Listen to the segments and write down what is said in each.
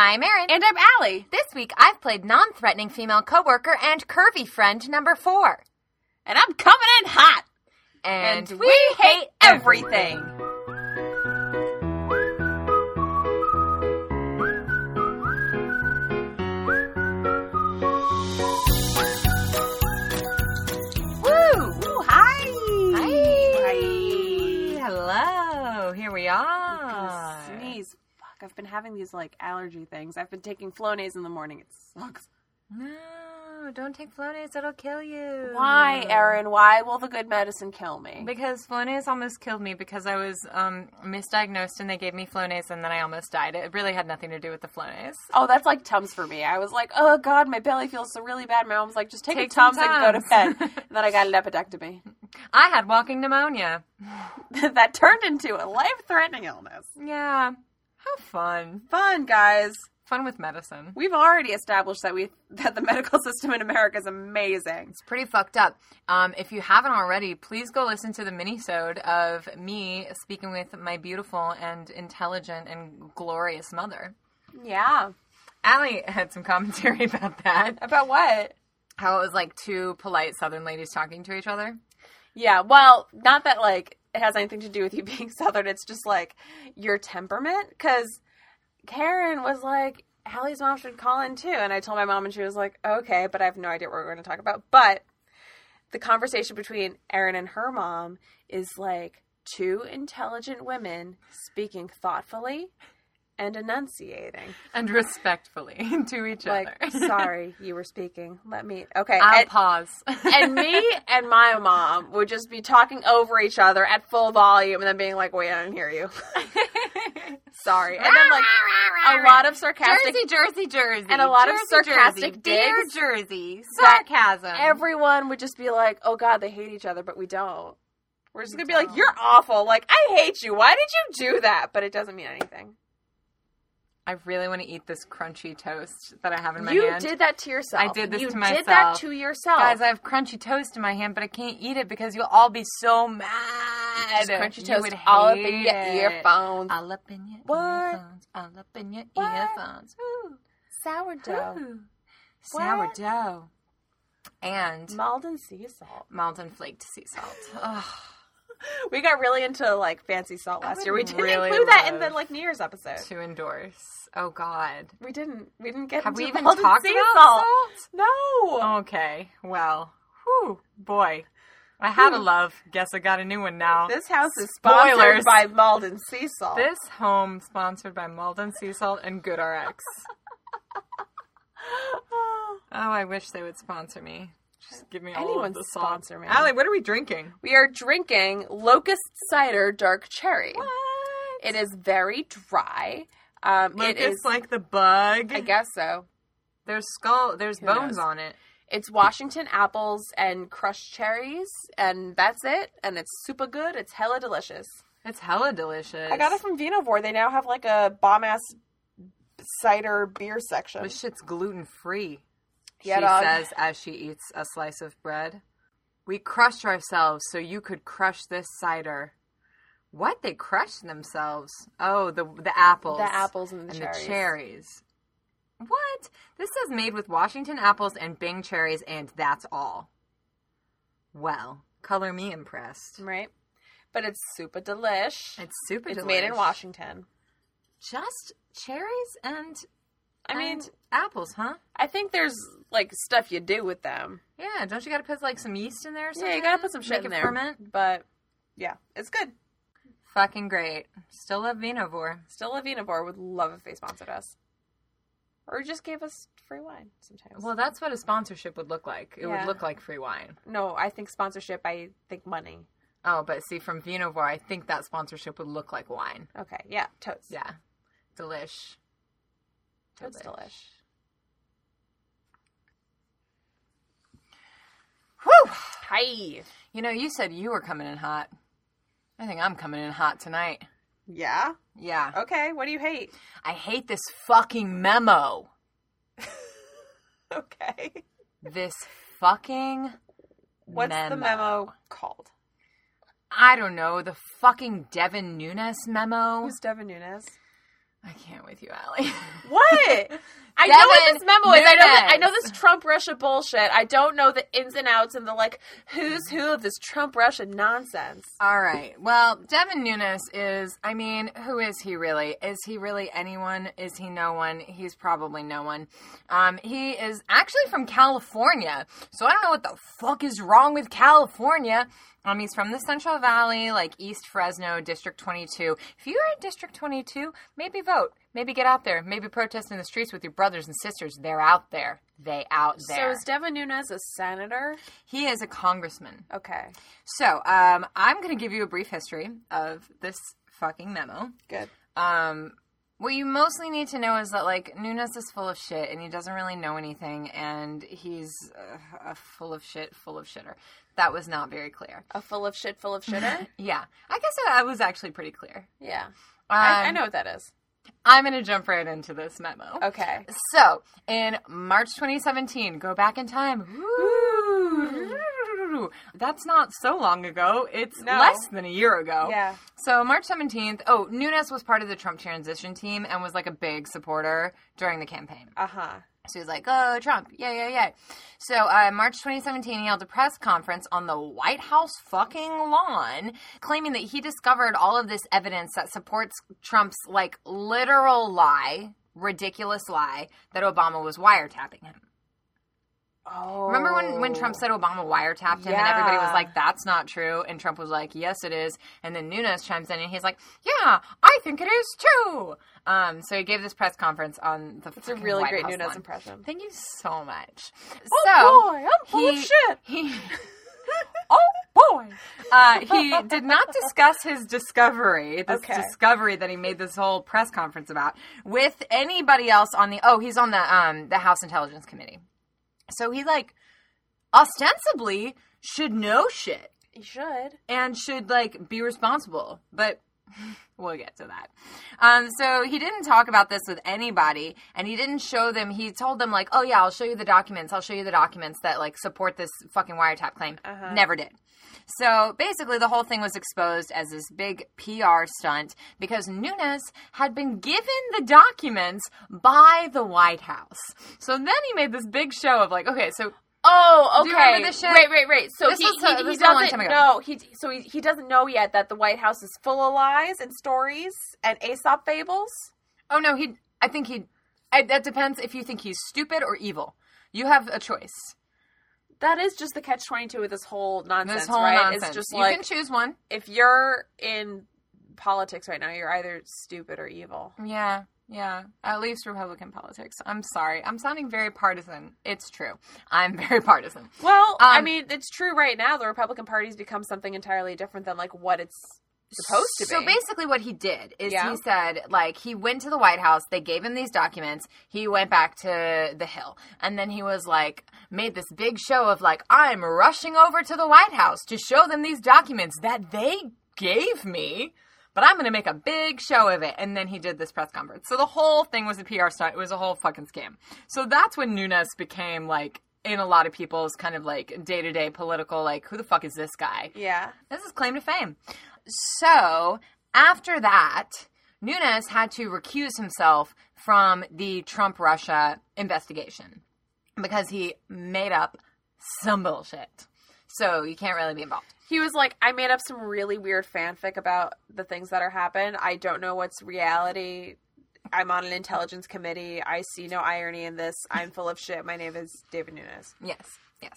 I'm Erin. And I'm Allie. This week I've played non threatening female coworker and curvy friend number four. And I'm coming in hot. And, we hate everything. Woo! Fuck, I've been having these like allergy things. I've been taking Flonase in the morning. It sucks. No, don't take Flonase. It'll kill you. Why, Erin? Why will the good medicine kill me? Because Flonase almost killed me because I was um, misdiagnosed and they gave me Flonase and then I almost died. It really had nothing to do with the Flonase. Oh, that's like Tums for me. I was like, oh god, my belly feels so really bad. My mom was like, just take, Take a Tums and go to bed. and then I got an epidectomy. I had walking pneumonia. that turned into a life-threatening illness. Yeah. How fun. Fun, guys. Fun with medicine. We've already established that we that the medical system in America is amazing. It's pretty fucked up. Um, if you haven't already, please go listen to the mini-sode of me speaking with my beautiful and intelligent and glorious mother. Yeah. Allie had some commentary about that. About what? How it was like two polite southern ladies talking to each other. Yeah, well, not that like it has anything to do with you being southern. It's just like your temperament. Because Karen was like, Hallie's mom should call in too, and I told my mom, and she was like, okay, but I have no idea what we're going to talk about. But the conversation between Erin and her mom is like two intelligent women speaking thoughtfully and enunciating. And respectfully to each Like, other. sorry, you were speaking. Let me. Okay, I'll and- pause. and me and my mom would just be talking over each other at full volume and then being like, wait, I didn't hear you. Sorry. And then, like, a lot of sarcastic. Jersey, Jersey, Jersey, And a lot of Jersey, sarcastic Jersey, Dear Jersey, sarcasm. Everyone would just be like, oh God, they hate each other, but we don't. We're just We to be like, "You're awful. Like, I hate you. Why did you do that? But it doesn't mean anything. I really want to eat this crunchy toast that I have in my You hand. You did that to yourself. I did this you to myself. You did that to yourself. Guys, I have crunchy toast in my hand, but I can't eat it because you'll all be so mad. just crunchy You toast would all up in your it. earphones. All up in your What? earphones. All up in your What? earphones. Ooh. Sourdough. Ooh. What? Sourdough. And Maldon sea salt. Maldon flaked sea salt. Ugh. We got really into like fancy salt last year. We didn't really include that in the like New Year's episode. to endorse. Oh God. We didn't. We didn't get. Have we even talked sea about salt. salt? No. Okay. Well, whew, boy. I had a hmm. love. Guess I got a new one now. This house is sponsored Spoilers. by Maldon Sea Salt. This home sponsored by Maldon Sea Salt and GoodRx. Oh, I wish they would sponsor me. Just give me all Anyone of the sponsor me. Allie, what are we drinking? we are drinking Locust Cider Dark Cherry. What? It is very dry. Um, Look, it is. it's like the bug. I guess so. There's skull. There's Who bones knows? on it. It's Washington apples and crushed cherries, and that's it. And it's super good. It's hella delicious. It's hella delicious. I got it from Vinovore. They now have like a bomb ass cider beer section. This shit's gluten free. Yeah, she dog. says as she eats a slice of bread. We crushed ourselves so you could crush this cider. What? They crushed themselves? Oh, the the apples. The apples and the and cherries. the cherries. What? This says made with Washington apples and Bing cherries, and that's all. Well, color me impressed. Right? But it's super delish. It's super. Delicious. It's made in. Washington. Just cherries and I mean, apples, huh? I think there's like stuff you do with them. Yeah. Don't you got to put like some yeast in there? Or something? Yeah, you gotta put some shit Make in it there. Ferment. But yeah, it's good. Fucking great. Still love Vinovore. Still a Vinovore would love if they sponsored us. Or just gave us free wine sometimes. Well, that's what a sponsorship would look like. It Yeah. would look like free wine. no, I think sponsorship, I think money. Oh, but see, from Vinovore, I think that sponsorship would look like wine. Okay, yeah, totes. Yeah. Delish. Totes delish. Whew! Hi. You know, you said you were coming in hot. I think I'm coming in hot tonight. Yeah? Yeah. Okay, what do you hate? I hate this fucking memo. Okay. This fucking What's the memo called? I don't know, the fucking Devin Nunes memo. Who's Devin Nunes? I can't with you, Allie. What? I know what this memo is. I know that, I know this Trump Russia bullshit. I don't know the ins and outs and the like who's who of this Trump Russia nonsense. All right. Well, Devin Nunes is, I mean, who is he really? Is he really anyone? Is he no one? He's probably no one. Um, he is actually from California. So I don't know what the fuck is wrong with California. Um, he's from the Central Valley, like East Fresno, District 22. If you're in District 22, maybe vote. Maybe get out there. Maybe protest in the streets with your brothers and sisters. They're out there. They out there. So is Devin Nunes a senator? he is a congressman. Okay, So, um, I'm going to give you a brief history of this fucking memo. good. Um, what you mostly need to know is that, like, Nunes is full of shit and he doesn't really know anything and he's uh, a full of shit, full of shitter. That was not very clear. A full of shit, full of shitter. Yeah. I guess I was actually pretty clear. yeah, Um, I, I know what that is. I'm going to jump right into this memo. Okay. So, in March 2017, go back in time. Ooh. That's not so long ago. It's No. less than a year ago. Yeah. So, March 17th, oh, Nunes was part of the Trump transition team and was like a big supporter during the campaign. Uh huh. So he was like, oh, Trump, yeah, yeah, yeah. So, uh, March 2017, he held a press conference on the White House fucking lawn, claiming that he discovered all of this evidence that supports Trump's, like, literal lie, ridiculous lie, that Obama was wiretapping him. Oh. Remember when, when Trump said Obama wiretapped him and everybody was like, that's not true? And Trump was like, yes, it is. And then Nunes chimes in and he's like, yeah, I think it is too. Um, so he gave this press conference on the It's a really White great House Nunes impression. Thank you so much. Oh so, boy, I'm full he, shit. He, oh boy. Uh, he did not discuss his discovery, this Okay. discovery that he made this whole press conference about, with anybody else on the. Oh, he's on the um the House Intelligence Committee. So he like ostensibly should know shit He should. and should like be responsible, but we'll get to that. Um, so he didn't talk about this with anybody, and he didn't show them. He told them like, "Oh yeah, I'll show you the documents. I'll show you the documents that like support this fucking wiretap claim." Uh-huh. Never did. So basically, the whole thing was exposed as this big PR stunt because Nunes had been given the documents by the White House. So then he made this big show of like, okay, so Oh, okay. you remember this shit? Wait, wait, wait. So This he, was, he, he was a long doesn't know. He so he, he doesn't know yet that the White House is full of lies and stories and Aesop fables. Oh no, he. I think he. I, that depends if you think he's stupid or evil. You have a choice. That is just the catch twenty two with this whole nonsense, This whole right? nonsense. It's just you like can choose one. if you're in politics right now, you're either stupid or evil. Yeah, yeah. At least Republican politics. I'm sorry. I'm sounding very partisan. It's true. I'm very partisan. Well, I Um, mean, it's true right now. The Republican Party's become something entirely different than like what it's supposed to be. So basically, what he did is Yeah. he said, like, he went to the White House. They gave him these documents. He went back to the Hill, and then he was like, made this big show of like, I'm rushing over to the White House to show them these documents that they gave me. But I'm going to make a big show of it. And then he did this press conference. So the whole thing was a PR stunt. It was a whole fucking scam. So that's when Nunes became like, in a lot of people's kind of like day to day political, like, who the fuck is this guy? yeah. This is claim to fame. So after that, Nunes had to recuse himself from the Trump Russia investigation because he made up some bullshit. So you can't really be involved. He was like, I made up some really weird fanfic about the things that are happened. I don't know what's reality. I'm on an intelligence committee. I see no irony in this. I'm full of shit. My name is David Nunes. Yes, yes.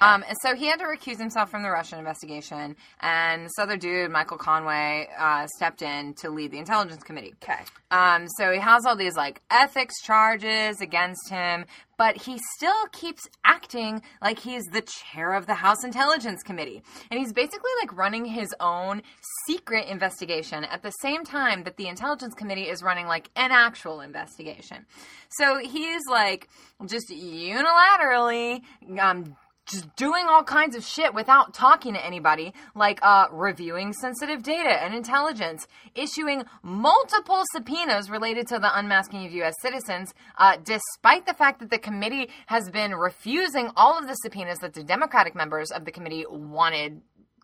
Um, and so he had to recuse himself from the Russian investigation, and this other dude, Michael Conaway, uh, stepped in to lead the intelligence committee. Okay. Um, so he has all these like ethics charges against him, but he still keeps acting like he's the chair of the House Intelligence Committee. And he's basically like running his own secret investigation at the same time that the Intelligence Committee is running like an actual investigation. So he's like just unilaterally um, just doing all kinds of shit without talking to anybody, like uh, reviewing sensitive data and intelligence, issuing multiple subpoenas related to the unmasking of U.S. citizens, uh, despite the fact that the committee has been refusing all of the subpoenas that the Democratic members of the committee wanted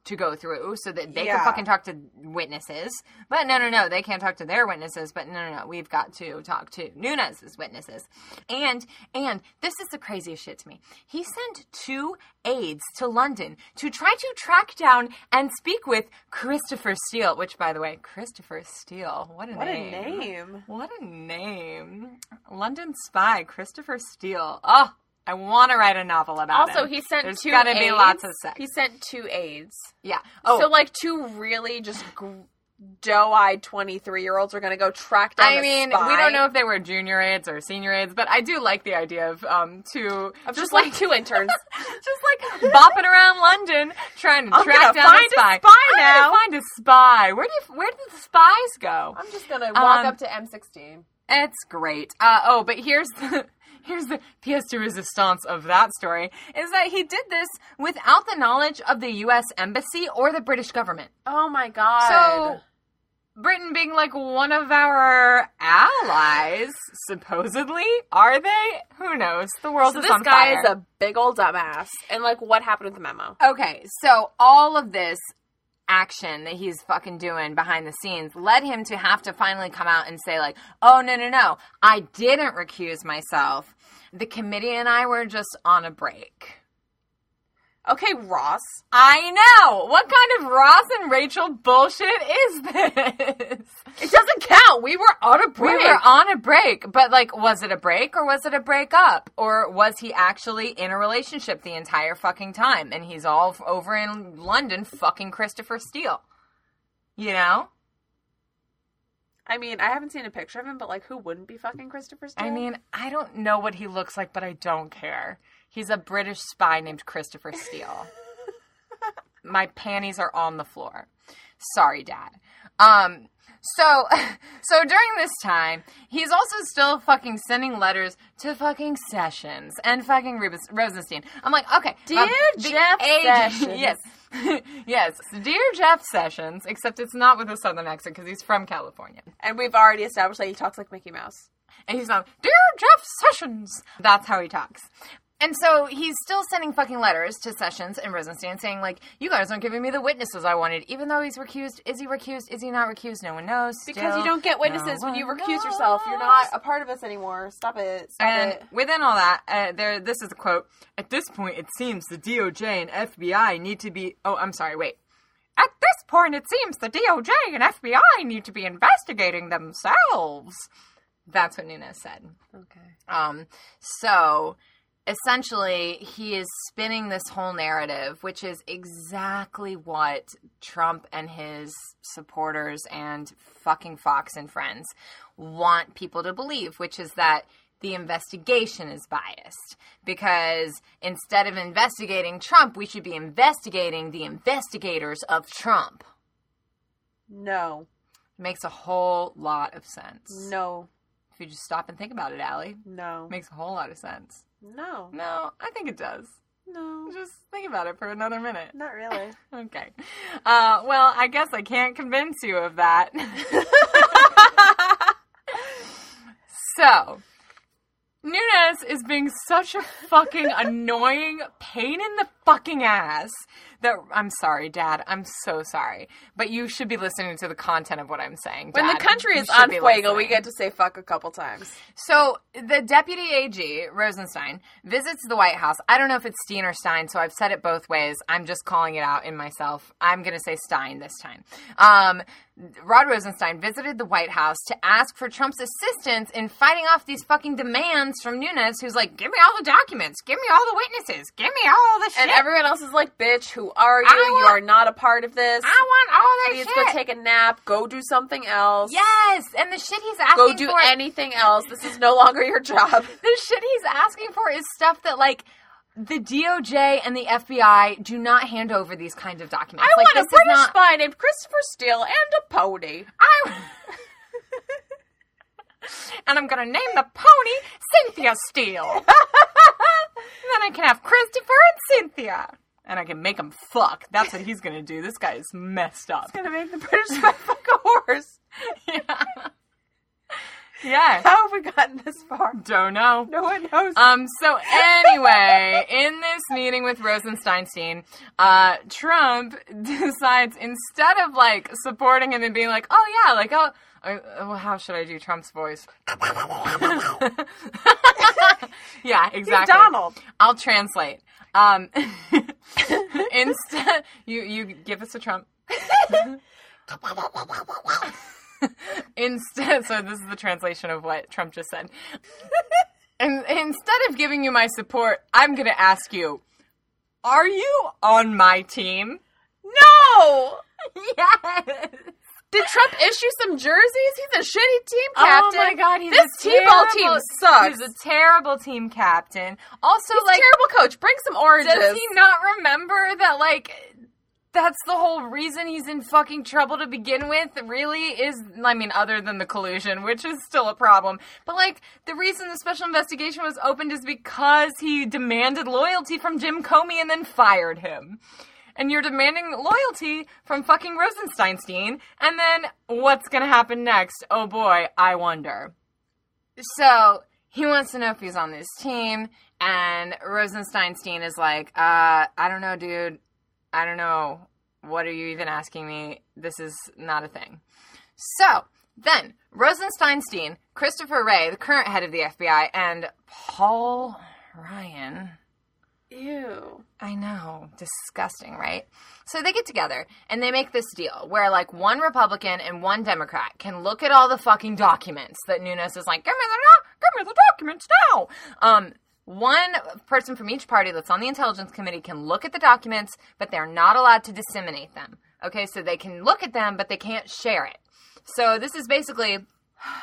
to go through so that they Yeah. can fucking talk to witnesses. But no, no, no, they can't talk to their witnesses. But no, no, no, we've got to talk to Nunes's witnesses. And and this is the craziest shit to me. He sent two aides to London to try to track down and speak with Christopher Steele. Which, by the way, Christopher Steele, what a name. What a name! name. What a name! London spy Christopher Steele. Oh. I want to write a novel about Also, him. he sent There's two. gotta be lots of sex. He sent two aides. yeah. Oh, So like two really just gr- doe-eyed twenty-three-year-olds are gonna go track down. I mean, spy we don't know if they were junior aides or senior aides, but I do like the idea of um two of just like two interns. just like bopping around London trying to I'm track down find a spy. a spy I'm now. find a spy. Where do you, where did the spies go? I'm just gonna walk Um, up to MI6. It's great. Uh, oh, but here's the here's the pièce de résistance of that story is that he did this without the knowledge of the U.S. embassy or the British government. Oh my god. So, Britain being like one of our allies, supposedly, are they? Who knows? The world So is this guy is a big old dumbass. And like, what happened with the memo? Okay, so all of this action that he's fucking doing behind the scenes led him to have to finally come out and say like, "Oh no, no, no. I didn't recuse myself. The committee and I were just on a break." Okay, Ross. I know. What kind of Ross and Rachel bullshit is this? It doesn't count. We were on a break. We were on a break, but like, was it a break or was it a breakup? Or was he actually in a relationship the entire fucking time and he's all over in London fucking Christopher Steele? You know? I mean, I haven't seen a picture of him, but like, who wouldn't be fucking Christopher Steele? I mean, I don't know what he looks like, but I don't care. He's a British spy named Christopher Steele. My panties are on the floor. Sorry, Dad. Um, so, so during this time, he's also still fucking sending letters to fucking Sessions and fucking Rubens, Rosenstein. I'm like, okay, Dear um, the Jeff Sessions. yes, yes, dear Jeff Sessions. Except it's not with a southern accent because he's from California. and we've already established that he talks like Mickey Mouse. And he's like, Dear Jeff Sessions. That's how he talks. And so he's still sending fucking letters to Sessions and Rosenstein saying, like, you guys aren't giving me the witnesses I wanted, even though he's recused. Is he recused? Is he not recused? No one knows. Because Still, you don't get no witnesses when you recuse yourself. You're not a part of us anymore. Stop it. Stop And it. within all that, uh, there. This is a quote. At this point, it seems the DOJ and FBI need to be. Oh, I'm sorry. Wait. At this point, it seems the DOJ and FBI need to be investigating themselves. That's what Nunes said. Okay. Um, so essentially, he is spinning this whole narrative, which is exactly what Trump and his supporters and fucking Fox and friends want people to believe, which is that the investigation is biased. Because instead of investigating Trump, we should be investigating the investigators of Trump. No. Makes a whole lot of sense. No. If you just stop and think about it, Allie, No. makes a whole lot of sense. No. No, I think it does. No. Just think about it for another minute. Not really. Okay. Uh, well, I guess I can't convince you of that. so, Nunes is being such a fucking annoying pain in the fucking ass that I'm sorry, Dad. I'm so sorry. But you should be listening to the content of what I'm saying. When the country is on fuego, we get to say fuck a couple times. So the deputy AG Rosenstein visits the White House. I don't know if it's Steen or Stein, so I've said it both ways. I'm just calling it out in myself. I'm going to say Stein this time. Um, Rod Rosenstein visited the White House to ask for Trump's assistance in fighting off these fucking demands from Nunes, who's like, "Give me all the documents, give me all the witnesses, give me all the shit." And everyone else is like, bitch, who are you? I you are not a part of this. I want all that Please shit. go take a nap. Go do something else. yes, and the shit he's asking for Go do for. anything else. This is no longer your job. the shit he's asking for is stuff that like the DOJ and the FBI do not hand over these kinds of documents. I like, want a British not- spy named Christopher Steele and a pony. I. and I'm gonna name the pony Cynthia Steele. then I can have Christopher and Cynthia. And I can make him fuck. That's what he's gonna do. This guy is messed up. He's gonna make the British spy fuck a horse. yeah. Yeah. How have we gotten this far? Don't know. No one knows. Um, so anyway, in this meeting with Rosensteinstein, uh, Trump decides instead of like supporting him and being like, oh yeah, like, oh, uh, well, how should I do Trump's voice? yeah, exactly. Donald. I'll translate. Um, instead, you you give us a Trump. instead, so this is the translation of what Trump just said. and instead of giving you my support, I'm going to ask you: Are you on my team? No! Yes. Did Trump issue some jerseys? He's a shitty team captain. Oh my god, he's this a T-ball team sucks. He's a terrible team captain. Also, He's a like, terrible coach. Bring some oranges. Does he not remember that, like, that's the whole reason he's in fucking trouble to begin with? Really? Is, I mean, other than the collusion, which is still a problem. But, like, the reason the special investigation was opened is because he demanded loyalty from Jim Comey and then fired him. And you're demanding loyalty from fucking Rosensteinstein, and then what's gonna happen next? Oh boy, I wonder. So he wants to know if he's on this team, and Rosensteinstein is like, uh, I don't know, dude. I don't know. What are you even asking me? This is not a thing. So then, Rosensteinstein, Christopher Wray, the current head of the FBI, and Paul Ryan. Ew. I know. Disgusting, right? So they get together and they make this deal where, like, one Republican and one Democrat can look at all the fucking documents that Nunes is like, give me the, do- give me the documents now. Um, one person from each party that's on the intelligence committee can look at the documents, but they're not allowed to disseminate them. Okay, so they can look at them, but they can't share it. So this is basically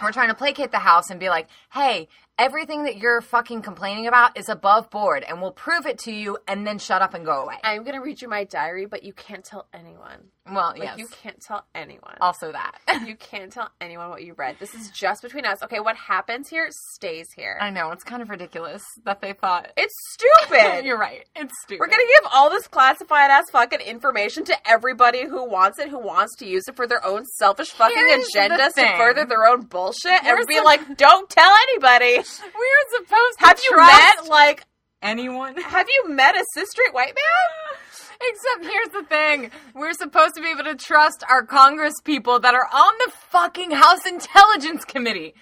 we're trying to placate the House and be like, hey, everything that you're fucking complaining about is above board, and we'll prove it to you, and then shut up and go away. I'm gonna read you my diary, but you can't tell anyone. Well, Like yes. you can't tell anyone. Also that. you can't tell anyone what you read. This is just between us. Okay, what happens here stays here. I know it's kind of ridiculous that they thought. It's stupid. You're right. It's stupid. We're gonna give all this classified ass fucking information to everybody who wants it, who wants to use it for their own selfish fucking Here's agendas to further their own bullshit, and We're be sup- like, "Don't tell anybody." We're supposed to Have you trust met like? anyone? Have you met a cis straight white man? Except here's the thing. We're supposed to be able to trust our Congress people that are on the fucking House Intelligence Committee.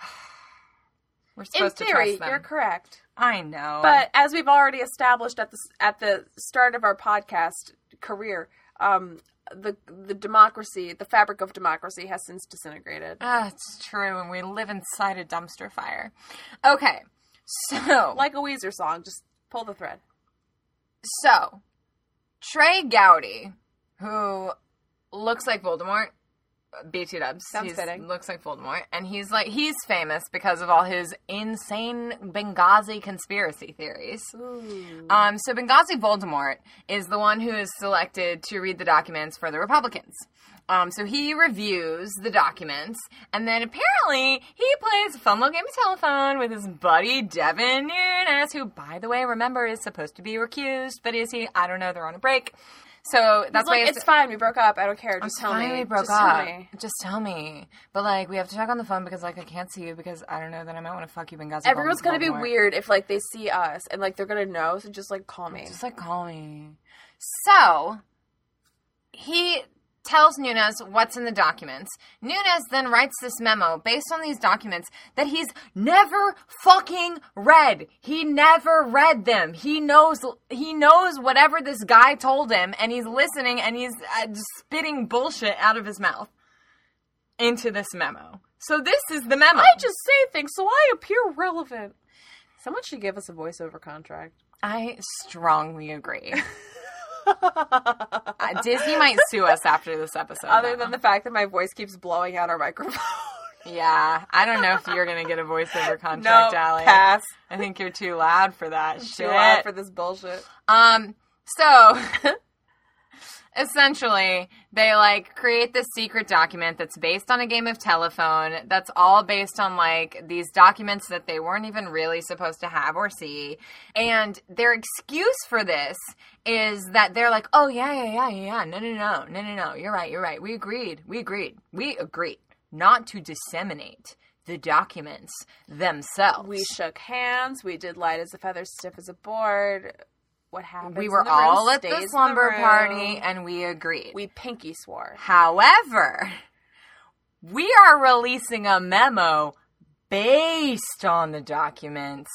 We're In supposed to trust them. you're correct. I know. But as we've already established at the at the start of our podcast career, um, the the democracy, the fabric of democracy, has since disintegrated. Ah, it's true, and we live inside a dumpster fire. Okay, so Like a Weezer song, just pull the thread. so Trey Gowdy, who looks like Voldemort, BT Dubs, Sounds fitting. looks like Voldemort, and he's like he's famous because of all his insane Benghazi conspiracy theories. Um, so Benghazi Voldemort is the one who is selected to read the documents for the Republicans. Um, so he reviews the documents, and then apparently he plays a fun little game of telephone with his buddy Devin Nunes, who, by the way, remember is supposed to be recused, but is he? I don't know. They're on a break. So that's That's why like, it's fine. We broke up. I don't care. Just it's tell me. we broke Just up. Tell me. Just tell me. But like, we have to talk on the phone because like I can't see you because I don't know that I might want to fuck you, Benghazi. Everyone's gonna be Voldemort. weird if like they see us and like they're gonna know. So just like call me. Just like call me. So he tells Nunes what's in the documents. Nunes then writes this memo based on these documents that he's never fucking read. He never read them. He knows he knows whatever this guy told him and he's listening and he's uh, spitting bullshit out of his mouth into this memo. So this is the memo. I just say things so I appear relevant. Someone should give us a voiceover contract. I strongly agree. Uh, Disney might sue us after this episode. Other than the fact that my voice keeps blowing out our microphone. yeah, I don't know if you're gonna get a voiceover no, contract, Allie. pass. I think you're too loud for that shit. Too loud for this bullshit. Um, so essentially, they like create this secret document that's based on a game of telephone. That's all based on like these documents that they weren't even really supposed to have or see. And their excuse for this is that they're like, oh yeah, yeah, yeah, yeah. No, no, no, no, no, no. You're right. You're right. We agreed. We agreed. We agreed not to disseminate the documents themselves. We shook hands. We did light as a feather, stiff as a board. What happened? We were all at the slumber party and we agreed. We pinky swore. However, we are releasing a memo based on the documents,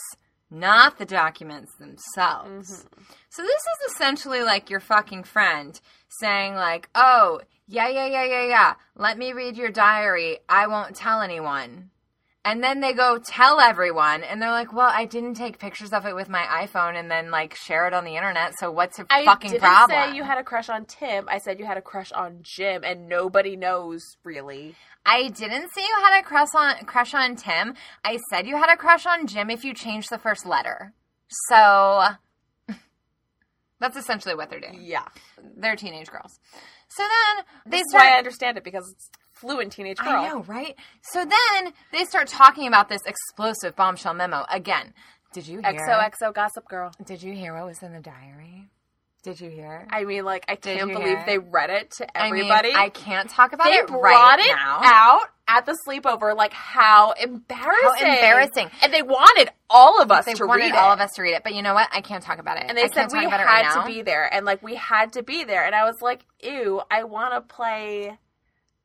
not the documents themselves. Mm-hmm. So this is essentially like your fucking friend saying like, "Oh, yeah, yeah, yeah, yeah, yeah. Let me read your diary. I won't tell anyone." And then they go tell everyone, and they're like, "Well, I didn't take pictures of it with my iPhone and then like share it on the internet. So what's I fucking didn't problem?" say you had a crush on Tim. I said you had a crush on Jim, and nobody knows really. I didn't say you had a crush on crush on Tim. I said you had a crush on Jim if you changed the first letter. So that's essentially what they're doing. Yeah, They're teenage girls. So then they that's start. why I understand it because it's fluent teenage girl. I know, right? So then they start talking about this explosive bombshell memo again. Did you hear? XOXO Gossip Girl. Did you hear what was in the diary? Did you hear? I mean, like, I Did can't believe they read it to I mean, everybody. I can't talk about it. they it brought right it now. out at the sleepover. Like, how embarrassing! How embarrassing. And they wanted all of us They to wanted read all it. of us to read it, but you know what? I can't talk about it. and they I said can't we talk about it had right to be there, and like we had to be there. And I was like, "Ew, I want to play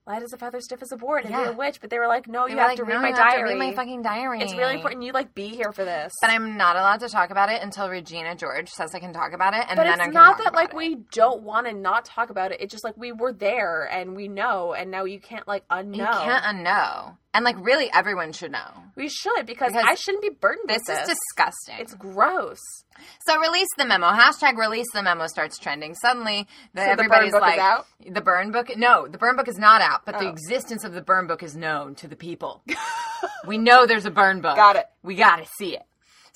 light as a feather, stiff as a board, and Yeah. be a witch." But they were like, "No, They you have like, to read "No, my you have to diary. read my fucking diary. it's really important. You like be here for this." But I'm not allowed to talk about it until Regina George says I can talk about it, and But then it's not that like it. we don't want to not talk about it. It's just like we were there and we know, and now you can't like unknow. You can't unknow, and like really, everyone should know. we should because, Because I shouldn't be burdened This with is this. disgusting. It's gross. so release the memo. Hashtag release the memo starts trending. Suddenly, the, So the burn everybody's is like, out? the burn book. No, the burn book is not out, but the Oh. existence of the burn book is known to the people. we know there's a burn book. Got it. We got to see it.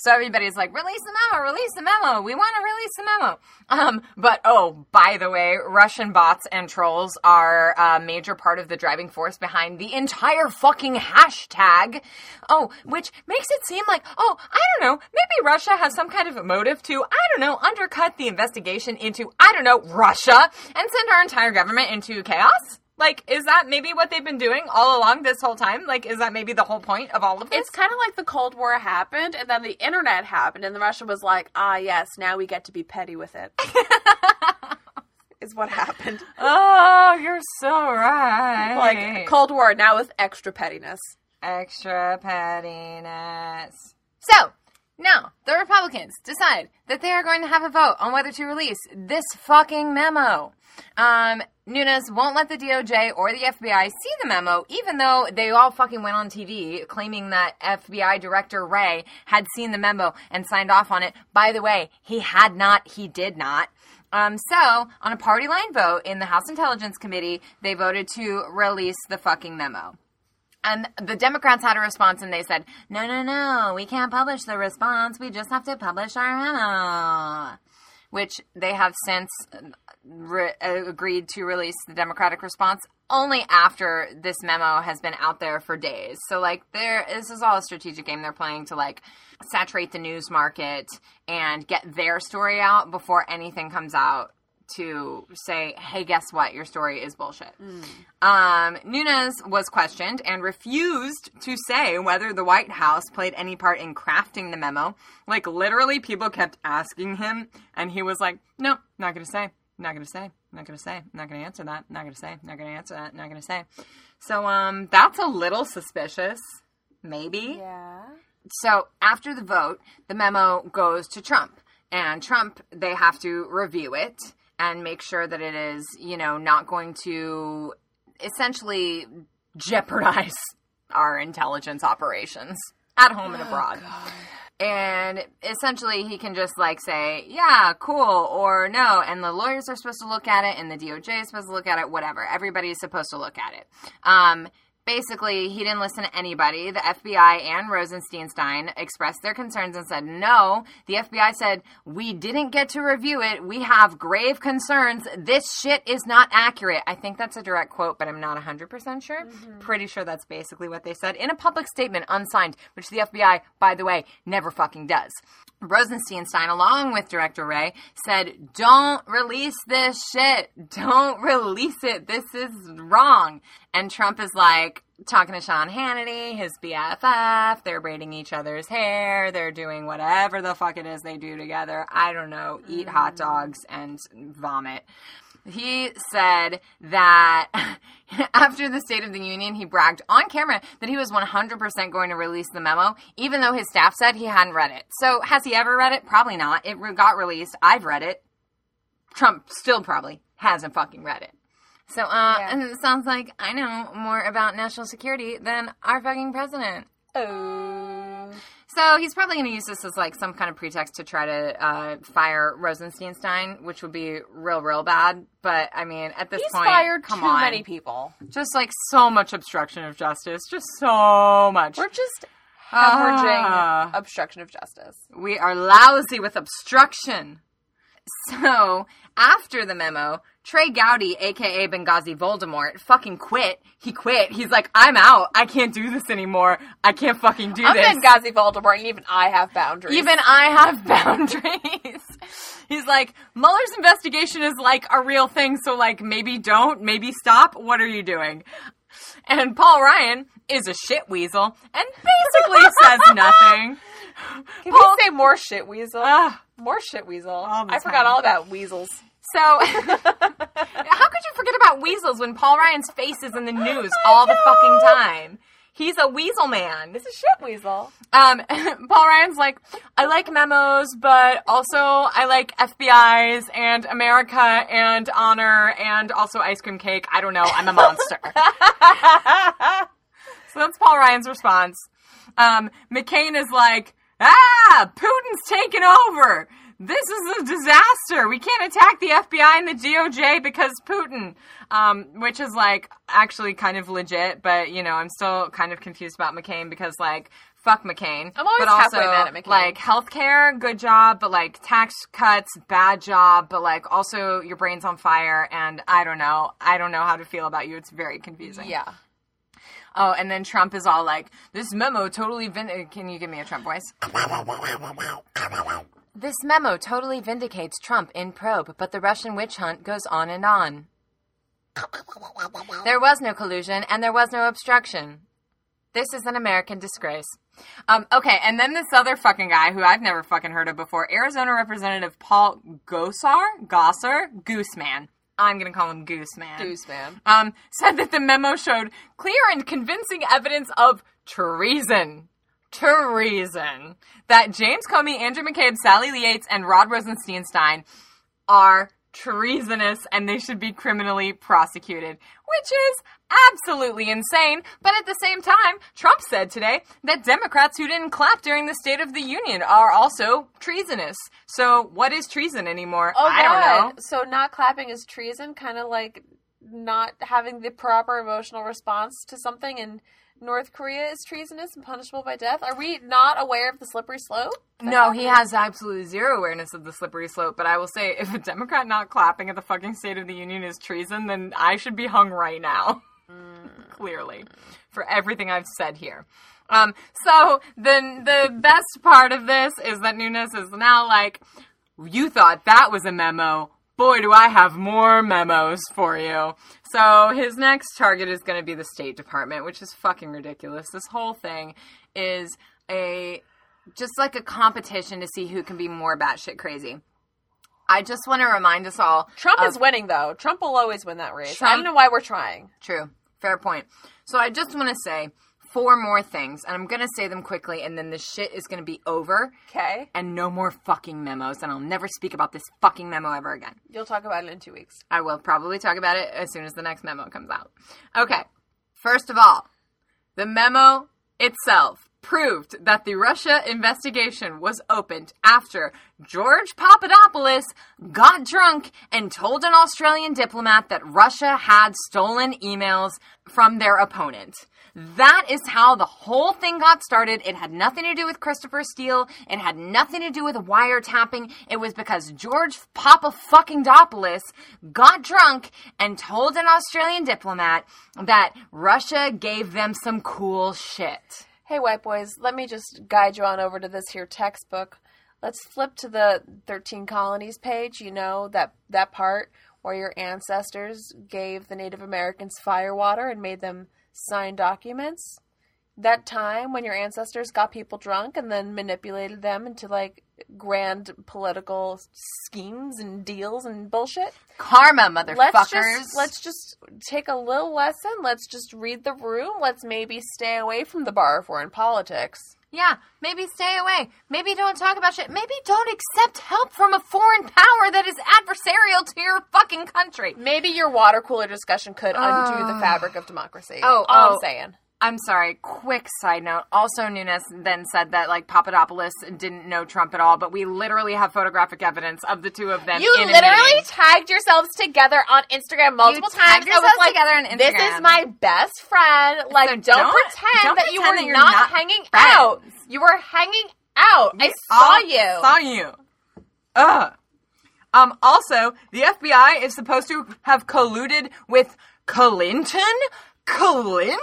So everybody's like, release the memo, release the memo. We want to release the memo. Um, but oh, by the way, Russian bots and trolls are a major part of the driving force behind the entire fucking hashtag. Oh, which makes it seem like, oh, I don't know, maybe Russia has some kind of a motive to, I don't know, undercut the investigation into, I don't know, Russia and send our entire government into chaos. Like, is that maybe what they've been doing all along this whole time? Like, is that maybe the whole point of all of this? It's kind of like the Cold War happened, and then the internet happened, and the Russia was like, "Ah, yes, now we get to be petty with it." is what happened. Oh, you're so right. Like Cold War now with extra pettiness. extra pettiness. So, now, the Republicans decide that they are going to have a vote on whether to release this fucking memo. Um, Nunes won't let the DOJ or the FBI see the memo, even though they all fucking went on TV claiming that FBI Director Wray had seen the memo and signed off on it. By the way, he had not, he did not. Um, so, on a party line vote in the House Intelligence Committee, they voted to release the fucking memo. And the Democrats had a response and they said, no, no, no, we can't publish the response. We just have to publish our memo. Which they have since re- uh, agreed to release the Democratic response only after this memo has been out there for days. So, like, there, this is all a strategic game they're playing to, like, saturate the news market and get their story out before anything comes out to say, hey, guess what? Your story is bullshit. Um, Nunes was questioned and refused to say whether the White House played any part in crafting the memo. Like, literally, people kept asking him, and he was like, no, not gonna say, not gonna say, not gonna say, not gonna answer that, not gonna say, not gonna answer that, not gonna say. So, um, that's a little suspicious. Maybe. Yeah. So after the vote, the memo goes to Trump. And Trump, they have to review it and make sure that it is, you know, not going to essentially jeopardize our intelligence operations at home and abroad. And essentially, he can just like say, yeah, cool, or no. And the lawyers are supposed to look at it, and the DOJ is supposed to look at it, whatever. Everybody's supposed to look at it. Um, basically, he didn't listen to anybody. The FBI and Rosenstein expressed their concerns and said, no. The FBI said, we didn't get to review it. We have grave concerns. This shit is not accurate. I think that's a direct quote, but I'm not 100% sure. Mm-hmm. Pretty sure that's basically what they said in a public statement unsigned, which the FBI, by the way, never fucking does. Rosenstein, along with Director Wray, said, Don't release this shit. Don't release it. This is wrong. And Trump is like talking to Sean Hannity, his BFF. They're braiding each other's hair. They're doing whatever the fuck it is they do together. I don't know. Eat hot mm. dogs and vomit. He said that after the State of the Union, he bragged on camera that he was 100% going to release the memo, even though his staff said he hadn't read it. So, has he ever read it? Probably not. It got released. I've read it. Trump still probably hasn't fucking read it. So, uh, Yeah. and it sounds like I know more about national security than our fucking president. Oh. So he's probably going to use this as like some kind of pretext to try to uh, fire Rosenstein, which would be real, real bad. But I mean, at this He's point, fired come too on, many people. just like so much obstruction of justice, just so much. We're just hemorrhaging Ah. obstruction of justice. We are lousy with obstruction. So, after the memo, Trey Gowdy, aka Benghazi Voldemort, fucking quit. He quit. He's like, I'm out. I can't do this anymore. I can't fucking do I'm this. Benghazi Voldemort, and even I have boundaries. Even I have boundaries. He's like, Mueller's investigation is like a real thing, so like maybe don't, maybe stop. What are you doing? And Paul Ryan is a shit weasel and basically says nothing. Can Paul- we say more shit weasel? Ah, more shit weasel. I forgot all about weasels. So, how could you forget about weasels when Paul Ryan's face is in the news all the fucking time? He's a weasel man. This is shit weasel. Um, Paul Ryan's like, I like memos, but also I like FBI's and America and honor and also ice cream cake. I don't know. I'm a monster. so that's Paul Ryan's response. Um, McCain is like, ah, Putin's taking over. This is a disaster. We can't attack the FBI and the DOJ because Putin. Um, which is like actually kind of legit, but you know, I'm still kind of confused about McCain because like, fuck McCain. I'm always but also, halfway mad at McCain. Like healthcare, good job, but like tax cuts, bad job, but like also your brain's on fire, and I don't know. I don't know how to feel about you. It's very confusing. Yeah. Oh, and then Trump is all like, "This memo totally vin." Can you give me a Trump voice? This memo totally vindicates Trump in probe, but the Russian witch hunt goes on and on. There was no collusion and there was no obstruction. This is an American disgrace. Um, okay, and then this other fucking guy who I've never fucking heard of before, Arizona Representative Paul Gosar, Gosser, Gooseman. I'm gonna call him Gooseman Goose man. um, said that the memo showed clear and convincing evidence of treason. Treason. That James Comey, Andrew McCabe, Sally Yates, and Rod Rosenstein are treasonous and they should be criminally prosecuted, which is absolutely insane. But at the same time, Trump said today that Democrats who didn't clap during the State of the Union are also treasonous. So, what is treason anymore? Oh, I don't God. know. So not clapping is treason, kind of like not having the proper emotional response to something in North Korea is treasonous and punishable by death. Are we not aware of the slippery slope? No, he has absolutely zero awareness of the slippery slope. But I will say, if a Democrat not clapping at the fucking State of the Union is treason, then I should be hung right now. Clearly, for everything I've said here. Um, so the the best part of this is that Nunes is now like, you thought that was a memo. Boy, do I have more memos for you. So his next target is going to be the State Department, which is fucking ridiculous. This whole thing is a just like a competition to see who can be more batshit crazy. I just want to remind us all. Trump of- is winning, though. Trump will always win that race. I don't know why we're trying. True. Fair point. So I just want to say four more things, and I'm to say them quickly, and then the shit is to be over, Okay? and no more fucking memos, and I'll never speak about this fucking memo ever again. You'll talk about it in two weeks. I will probably talk about it as soon as the next memo comes out. Okay. First of all, the memo itself proved that the Russia investigation was opened after George Papadopoulos got drunk and told an Australian diplomat that Russia had stolen emails from their opponent. That is how the whole thing got started. It had nothing to do with Christopher Steele. It had nothing to do with wiretapping. It was because George Papa fucking Dopoulos got drunk and told an Australian diplomat that Russia gave them some cool shit. Hey, white boys, let me just guide you on over to this here textbook. Let's flip to the 13 colonies page, you know, that, that part where your ancestors gave the Native Americans firewater and made them sign documents. That time when your ancestors got people drunk and then manipulated them into like grand political schemes and deals and bullshit. Karma, motherfuckers. Let's just let's just take a little lesson. Let's just read the room. Let's maybe stay away from the bar if we're in politics. Yeah, maybe stay away. Maybe don't talk about shit. Maybe don't accept help from a foreign power that is adversarial to your fucking country. Maybe your water cooler discussion could undo the ah. fabric of democracy. Oh, all oh. I'm saying. I'm sorry. Quick side note. Also, Nunes then said that like Papadopoulos didn't know Trump at all, but we literally have photographic evidence of the two of them. You literally tagged yourselves together on Instagram multiple You times. tagged yourselves like, together on Instagram. This is my best friend. Like, So don't, don't- pretend don't that you were that not, not hanging friends. out. You were hanging out. I saw you. Saw you. Ugh. Um. Also, the FBI is supposed to have colluded with Clinton. Clinton.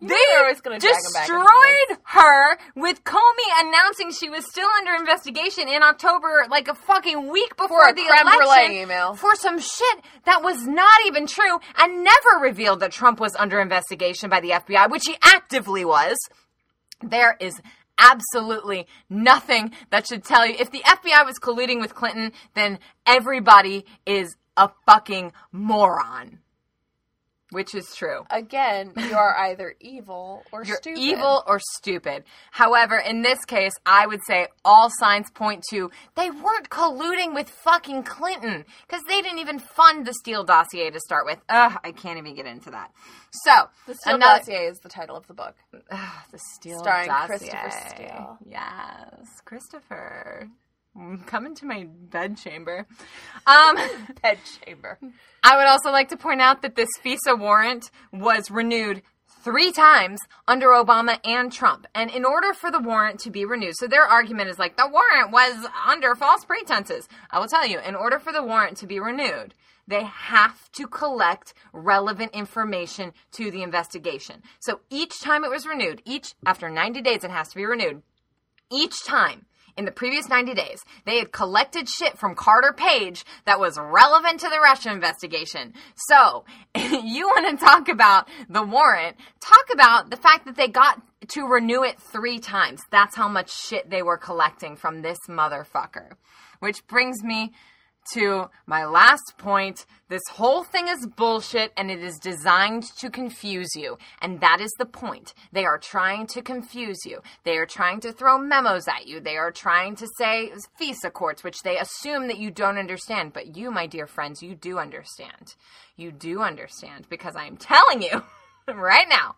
They were always gonna drag him back into destroyed her with Comey announcing she was still under investigation in October, like a fucking week before a the election, email. for some shit that was not even true and never revealed that Trump was under investigation by the FBI, which he actively was. There is absolutely nothing that should tell you if the FBI was colluding with Clinton, then everybody is a fucking moron. Which is true. Again, you are either evil or You're stupid. evil or stupid. However, in this case, I would say all signs point to they weren't colluding with fucking Clinton because they didn't even fund the Steele dossier to start with. Ugh, I can't even get into that. So, The Steele another- dossier is the title of the book. the Steele Starring dossier. Christopher Steele. Yes, Christopher. Mm, Come into my bedchamber. Um, Bed chamber. I would also like to point out that this FISA warrant was renewed three times under Obama and Trump. And in order for the warrant to be renewed, so their argument is like the warrant was under false pretenses. I will tell you, in order for the warrant to be renewed, they have to collect relevant information to the investigation. So each time it was renewed, each after 90 days it has to be renewed. Each time in the previous 90 days, they had collected shit from Carter Page that was relevant to the Russia investigation. So, you want to talk about the warrant, talk about the fact that they got to renew it three times. That's how much shit they were collecting from this motherfucker. Which brings me to my last point. This whole thing is bullshit and it is designed to confuse you. And that is the point. They are trying to confuse you. They are trying to throw memos at you. They are trying to say FISA courts, which they assume that you don't understand. But you, my dear friends, you do understand. You do understand because I am telling you right now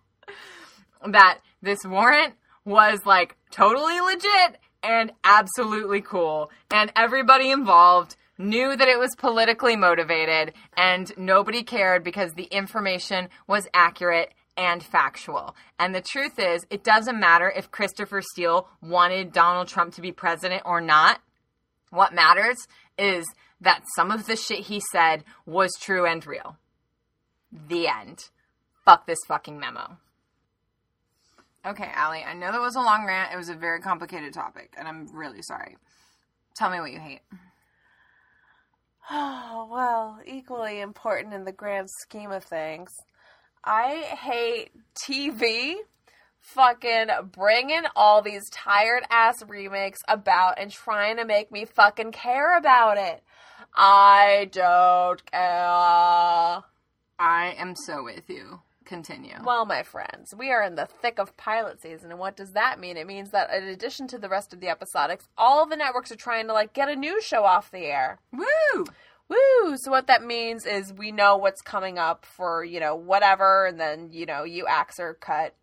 that this warrant was like totally legit and absolutely cool. And everybody involved knew that it was politically motivated and nobody cared because the information was accurate and factual. And the truth is, it doesn't matter if Christopher Steele wanted Donald Trump to be president or not. What matters is that some of the shit he said was true and real. The end. Fuck this fucking memo. Okay, Allie, I know that was a long rant. It was a very complicated topic, and I'm really sorry. Tell me what you hate. Oh, well, equally important in the grand scheme of things. I hate TV fucking bringing all these tired ass remakes about and trying to make me fucking care about it. I don't care. I am so with you. Continue. Well, my friends, we are in the thick of pilot season, and what does that mean? It means that in addition to the rest of the episodics, all the networks are trying to like get a new show off the air. Woo! Woo! So what that means is we know what's coming up for, you know, whatever, and then, you know, you acts are cut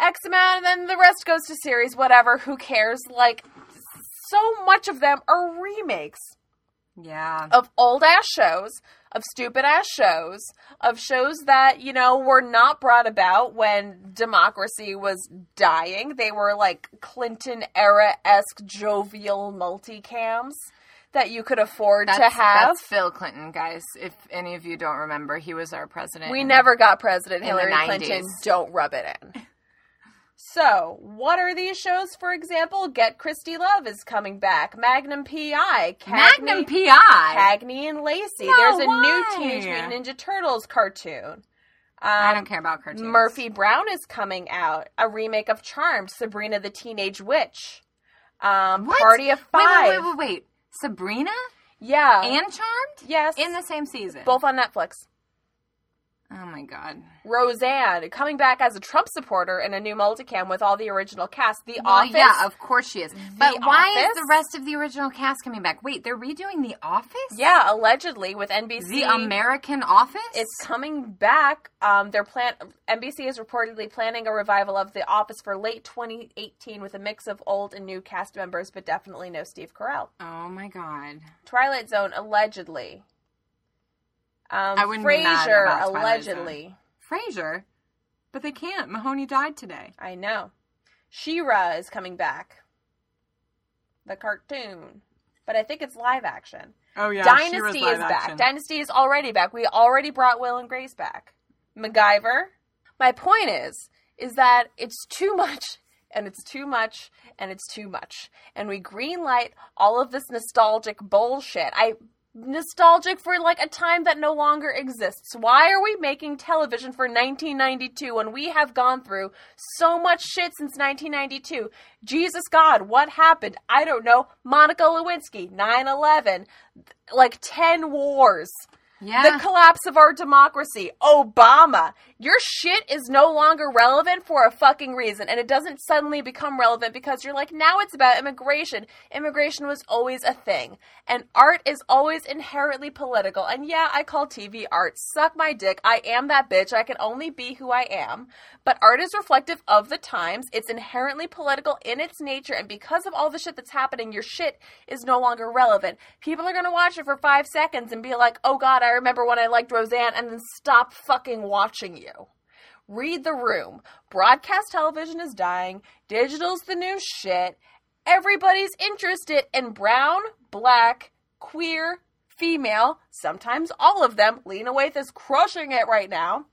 X amount, and then the rest goes to series, whatever, who cares? Like, so much of them are remakes Yeah. of old ass shows, of stupid ass shows, of shows that, you know, were not brought about when democracy was dying. They were like Clinton era esque jovial multicams that you could afford That's, to have. that's Bill Clinton, guys. If any of you don't remember, he was our president. We in- never got President Hillary Clinton. Don't rub it in. So, what are these shows, for example? Get Christie Love is coming back. Magnum P.I. Cagney, Magnum PI. Cagney and Lacey. No There's a way. new Teenage Mutant Ninja Turtles cartoon. I Um, don't care about cartoons. Murphy Brown is coming out. A remake of Charmed. Sabrina the Teenage Witch. Um, What? Party of Wait, Five. wait, wait, wait, wait. Sabrina Yeah. and Charmed yes. in the same season. both on Netflix. Oh my god. Roseanne coming back as a Trump supporter in a new multicam with all the original cast. The Well, Office. yeah, of course she is. But why Office? is the rest of the original cast coming back? Wait, they're redoing The Office? yeah, allegedly with NBC. The American Office? It's coming back. Um, they're plan. NBC is reportedly planning a revival of The Office for late 2018 with a mix of old and new cast members, but definitely no Steve Carell. Oh my god. Twilight Zone allegedly. Um, I wouldn't be mad Frasier about Twilight allegedly. Frasier? But they can't. Mahoney died today. I know. She-Ra is coming back. The cartoon, but I think it's live action. Oh yeah. Dynasty is back. Dynasty is already back. We already brought Will and Grace back. MacGyver. My point is, is that it's too much, and it's too much, and it's too much, and we greenlight all of this nostalgic bullshit. I nostalgic for like a time that no longer exists. Why are we making television for 1992 when we have gone through so much shit since 1992? Jesus God, what happened? I don't know. Monica Lewinsky, 9/11, like 10 wars. Yeah. The collapse of our democracy. Obama. Your shit is no longer relevant for a fucking reason. And it doesn't suddenly become relevant because you're like, now it's about immigration. Immigration was always a thing. And art is always inherently political. And yeah, I call TV art. Suck my dick. I am that bitch. I can only be who I am. But art is reflective of the times. It's inherently political in its nature. And because of all the shit that's happening, your shit is no longer relevant. People are going to watch it for five seconds and be like, oh god, I remember when I liked Roseanne, and then stop fucking watching you. Read the room. Broadcast television is dying. Digital's the new shit. Everybody's interested in brown, black, queer, female, sometimes all of them. Lena Waithe is crushing it right now.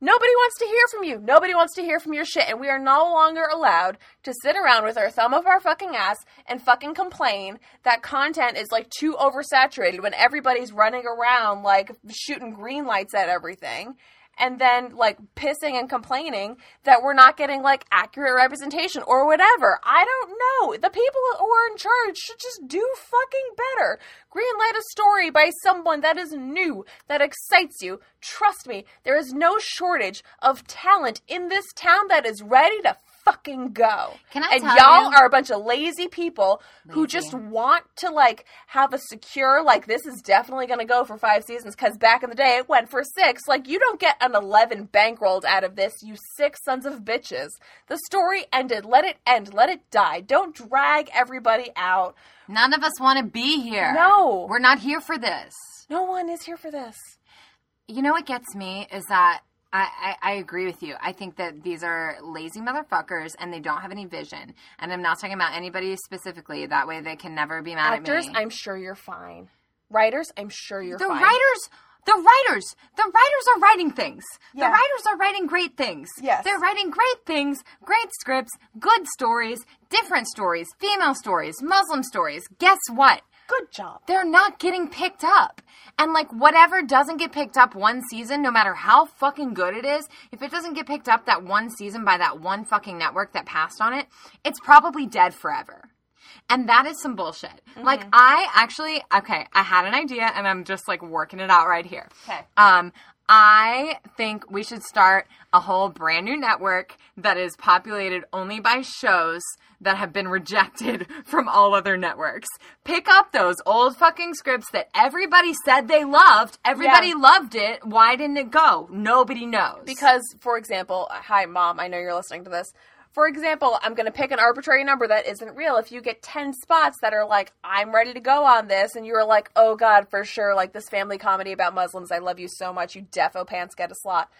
Nobody wants to hear from you. Nobody wants to hear from your shit. And we are no longer allowed to sit around with our thumb up our fucking ass and fucking complain that content is like too oversaturated when everybody's running around like shooting green lights at everything. And then like pissing and complaining that we're not getting like accurate representation or whatever. I don't know. The people who are in charge should just do fucking better. Greenlight a story by someone that is new, that excites you. Trust me, there is no shortage of talent in this town that is ready to fucking go. Can I and y'all you- are a bunch of lazy people who just want to like have a secure like this is definitely going to go for 5 seasons cuz back in the day it went for 6. Like you don't get an 11 bankrolled out of this, you sick sons of bitches. The story ended. Let it end. Let it die. Don't drag everybody out. None of us want to be here. No. We're not here for this. No one is here for this. You know what gets me is that I, I, I agree with you. I think that these are lazy motherfuckers and they don't have any vision. And I'm not talking about anybody specifically. That way they can never be mad Actors, at me. I'm sure you're fine. Writers, I'm sure you're the fine. writers the writers the writers are writing things Yeah. the writers are writing great things Yes. they're writing great things great scripts good stories different stories female stories muslim stories guess what Good job. they're not getting picked up. And like whatever doesn't get picked up one season, no matter how fucking good it is, if it doesn't get picked up that one season by that one fucking network that passed on it, it's probably dead forever. And that is some bullshit. Like I actually okay, I had an idea and I'm just like working it out right here. Okay. Um I think we should start a whole brand new network that is populated only by shows that have been rejected from all other networks. Pick up those old fucking scripts that everybody said they loved. Everybody Yeah. loved it. Why didn't it go? Nobody knows. Because, for example, hi, mom, I know you're listening to this. For example, I'm going to pick an arbitrary number that isn't real. If you get 10 spots that are like, I'm ready to go on this, and you're like, oh God, for sure, like this family comedy about Muslims, I love you so much, you defo pants get a slot.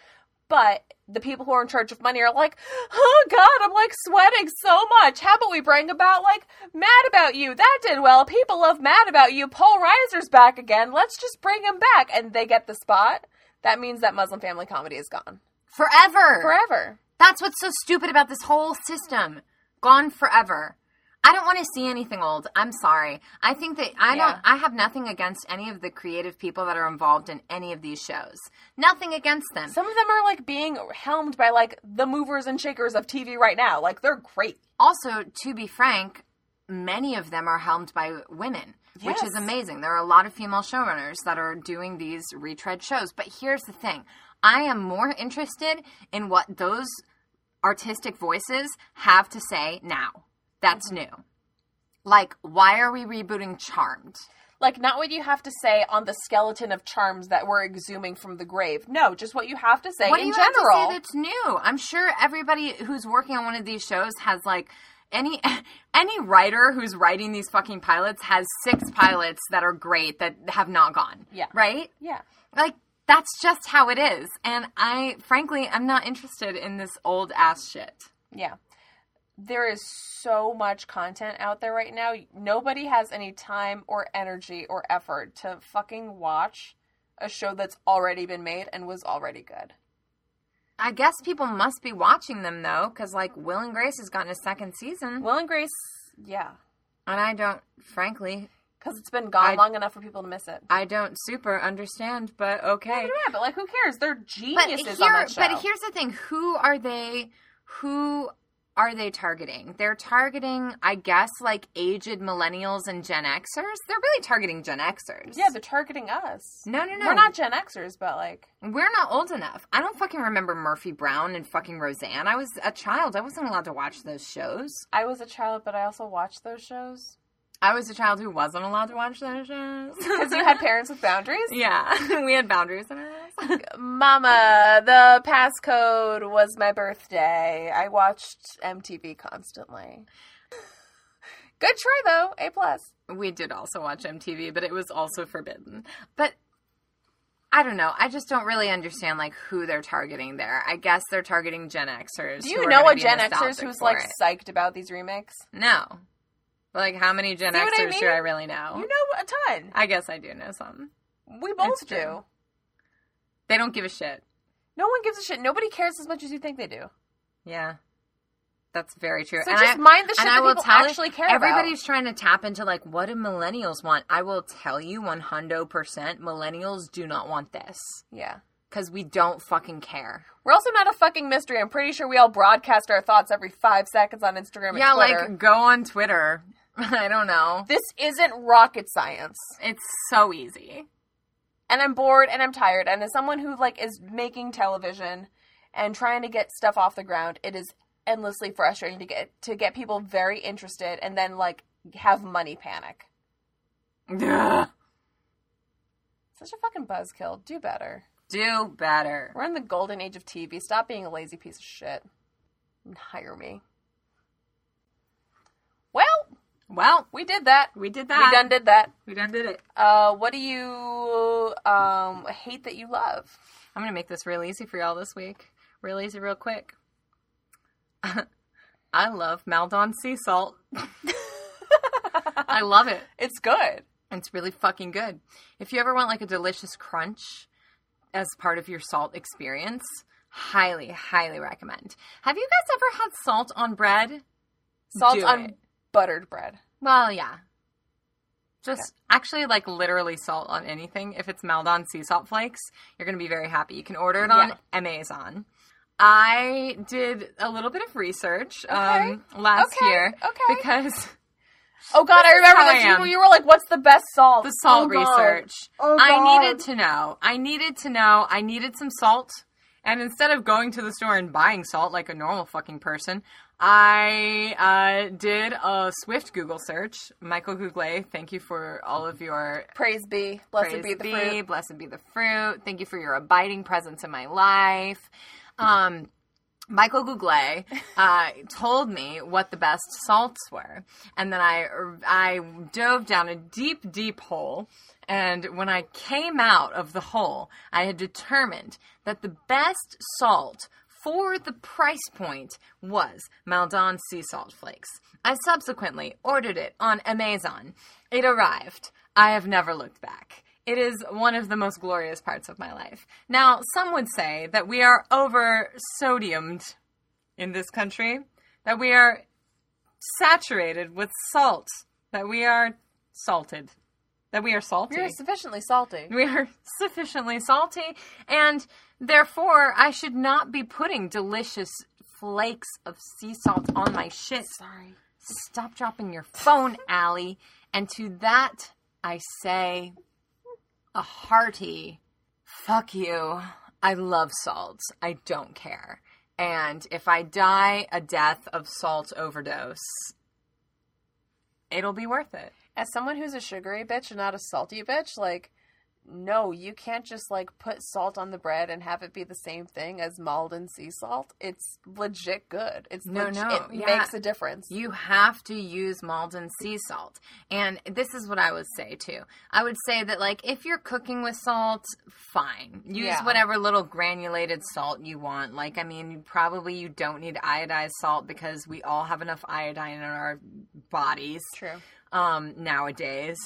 But the people who are in charge of money are like, oh God, I'm like sweating so much. How about we bring about like Mad About You? That did well. People love Mad About You. Paul Reiser's back again. Let's just bring him back. And they get the spot. That means that Muslim family comedy is gone forever. forever. That's what's so stupid about this whole system. Gone forever. I don't want to see anything old. I'm sorry. I think that I Yeah. don't I have nothing against any of the creative people that are involved in any of these shows. Nothing against them. Some of them are like being helmed by like the movers and shakers of TV right now. Like they're great. also, to be frank, many of them are helmed by women, which is amazing. There are a lot of female showrunners that are doing these retread shows. But here's the thing I am more interested in what those artistic voices have to say now. That's mm-hmm. new. Like, why are we rebooting Charmed? Like not what you have to say on the skeleton of charms that we're exhuming from the grave. No, just what you have to say What do in you general. have to say that's new? I'm sure everybody who's working on one of these shows has like any any writer who's writing these fucking pilots has six pilots that are great that have not gone. Yeah. Right? yeah. Like that's just how it is. And I frankly I'm not interested in this old ass shit. Yeah. There is so much content out there right now. Nobody has any time or energy or effort to fucking watch a show that's already been made and was already good. I guess people must be watching them though, because like Will and Grace has gotten a second season, Will and Grace, yeah. and I don't, frankly, Because it's been gone I- long enough for people to miss it. I don't super understand. But okay. Yeah, but like, who cares? They're But geniuses here, on that show. but here's the thing: who are they? Who are they targeting? They're targeting, I guess, like aged millennials and Gen Xers. They're really targeting Gen Xers. yeah, they're targeting us. No, no, no. We're not Gen Xers, but like, We're not old enough. I don't fucking remember Murphy Brown and fucking Roseanne. I was a child. I wasn't allowed to watch those shows. I was a child, but I also watched those shows I was a child who wasn't allowed to watch those shows. because you had parents with boundaries. yeah, we had boundaries in our house. Mama, the passcode was my birthday. I watched MTV constantly. Good try though, A plus. we did also watch MTV, but it was also forbidden. But I don't know. I just don't really understand like who they're targeting there. I guess they're targeting Gen Xers. Do you know a Gen Xers who's like it. psyched about these remakes? no? Like how many Gen what I Xers do? I really know? You know a ton. I guess I do know some. We both do. true. They don't give a shit. No one gives a shit. Nobody cares as much as you think they do. Yeah. That's very true. So and just I, mind the shit and that I will people actually care about. Everybody's trying to tap into like what do millennials want? I will tell you 100% millennials do not want this Yeah. cuz we don't fucking care. We're also not a fucking mystery. I'm pretty sure we all broadcast our thoughts every five seconds on Instagram and yeah, Twitter. like go on Twitter. I don't know. this isn't rocket science. It's so easy. and I'm bored and I'm tired. And as someone who like is making television and trying to get stuff off the ground, it is endlessly frustrating to get to get people very interested and then like have money panic. Ugh. Such a fucking buzzkill. Do better. Do better. We're in the golden age of TV. Stop being a lazy piece of shit. And hire me. Well, Well, we did that. we did that. We done did that. We done did it. Uh, what do you um hate that you love? I'm going to make this real easy for y'all this week. Real easy, real quick. I love Maldon sea salt. I love it. It's good. It's really fucking good. If you ever want like a delicious crunch as part of your salt experience, highly, highly recommend. Have you guys ever had salt on bread? Salt Do on it. Buttered bread. Well, yeah. Just actually like literally salt on anything. If it's Maldon sea salt flakes, you're going to be very happy. You can order it on Amazon. I did a little bit of research um, last Okay. year Okay. because Oh god, I remember. I. You, you were like, "What's the best salt?" the salt Oh, God. research. Oh, I needed to know. I needed to know. I needed some salt. And instead of going to the store and buying salt like a normal fucking person, I uh, did a swift Google search. Michael Google, thank you for all of your Praise be, blessed praise be the fruit. blessed be the fruit. Thank you for your abiding presence in my life. Um, Michael Google uh, told me what the best salts were, and then I I dove down a deep, deep hole. And when I came out of the hole, I had determined that the best salt for the price point was Maldon sea salt flakes. I subsequently ordered it on Amazon. It arrived. I have never looked back. It is one of the most glorious parts of my life. Now, some would say that we are over sodiumed in this country, that we are saturated with salt, that we are salted, that we are salty. We are sufficiently salty. We are sufficiently salty, and therefore I should not be putting delicious flakes of sea salt on my shit. Sorry. Stop dropping your phone, Allie. And to that I say a hearty fuck you. I love salt. I don't care. And if I die a death of salt overdose, it'll be worth it. As someone who's a sugary bitch and not a salty bitch, like, no, you can't just like put salt on the bread and have it be the same thing as Maldon sea salt. It's legit good. It's No, leg- no, it yeah. makes a difference. You have to use Maldon sea salt. And this is what I would say too. I would say that like if you're cooking with salt, fine. Use Yeah. whatever little granulated salt you want. Like I mean, probably you don't need iodized salt because we all have enough iodine in our bodies True. um nowadays.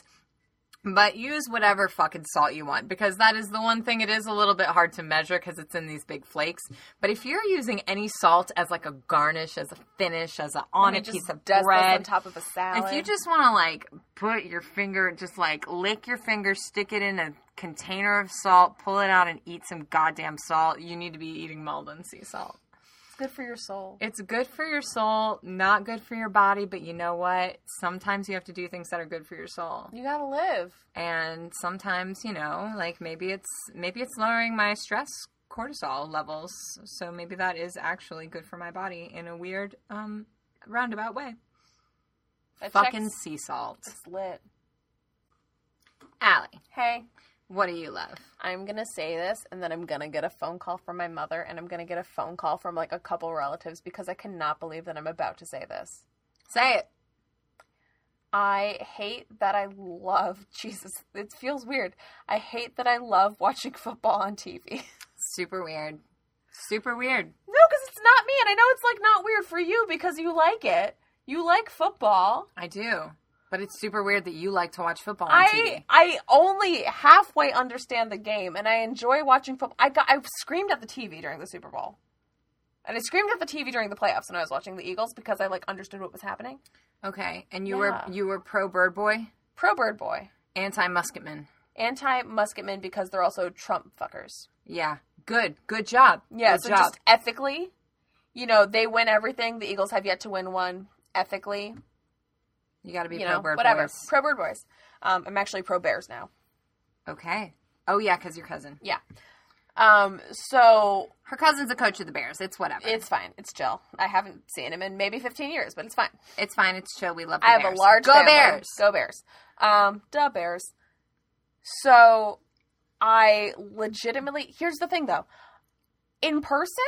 But use whatever fucking salt you want because that is the one thing it is a little bit hard to measure because it's in these big flakes. But if you're using any salt as like a garnish, as a finish, as a on a piece of bread, on top of a salad. if you just want to like put your finger, just like lick your finger, stick it in a container of salt, pull it out, and eat some goddamn salt, you need to be eating Maldon sea salt. It's good for your soul. It's good for your soul, not good for your body, but you know what? Sometimes you have to do things that are good for your soul. You gotta live. And sometimes, you know, like maybe it's maybe it's lowering my stress cortisol levels, so maybe that is actually good for my body in a weird um roundabout way. That Fucking checks- sea salt. It's lit. Allie, Hey, what do you love? I'm gonna say this, and then I'm gonna get a phone call from my mother, and I'm gonna get a phone call from like a couple relatives because I cannot believe that I'm about to say this. Say it. I hate that I love Jesus. It feels weird. I hate that I love watching football on TV. Super weird. Super weird. no, because it's not me, and I know it's like not weird for you because you like it. You like football. I do. But it's super weird that you like to watch football on I TV. I only halfway understand the game, and I enjoy watching football. I got I screamed at the TV during the Super Bowl, and I screamed at the TV during the playoffs when I was watching the Eagles because I like understood what was happening. Okay. And you Yeah. were you were pro bird boy, Pro Bird Boy, anti musketman. anti Musketman because they're also Trump fuckers. Yeah. Good. Good job. Yeah, Good so job. just ethically, you know, they win everything. The Eagles have yet to win one. Ethically, you got to be you pro know, bird whatever. boys. Pro Bird Boys. Um, I'm actually pro Bears now. Okay. Oh yeah, because your cousin. Yeah. Um, so Her cousin's a coach of the Bears. It's whatever. it's fine. It's chill. I haven't seen him in maybe 15 years, but it's fine. It's fine. It's chill. We love. The I have a large Go family. Bears. Go Bears. Um, duh Bears. So I legitimately here's the thing though. In person,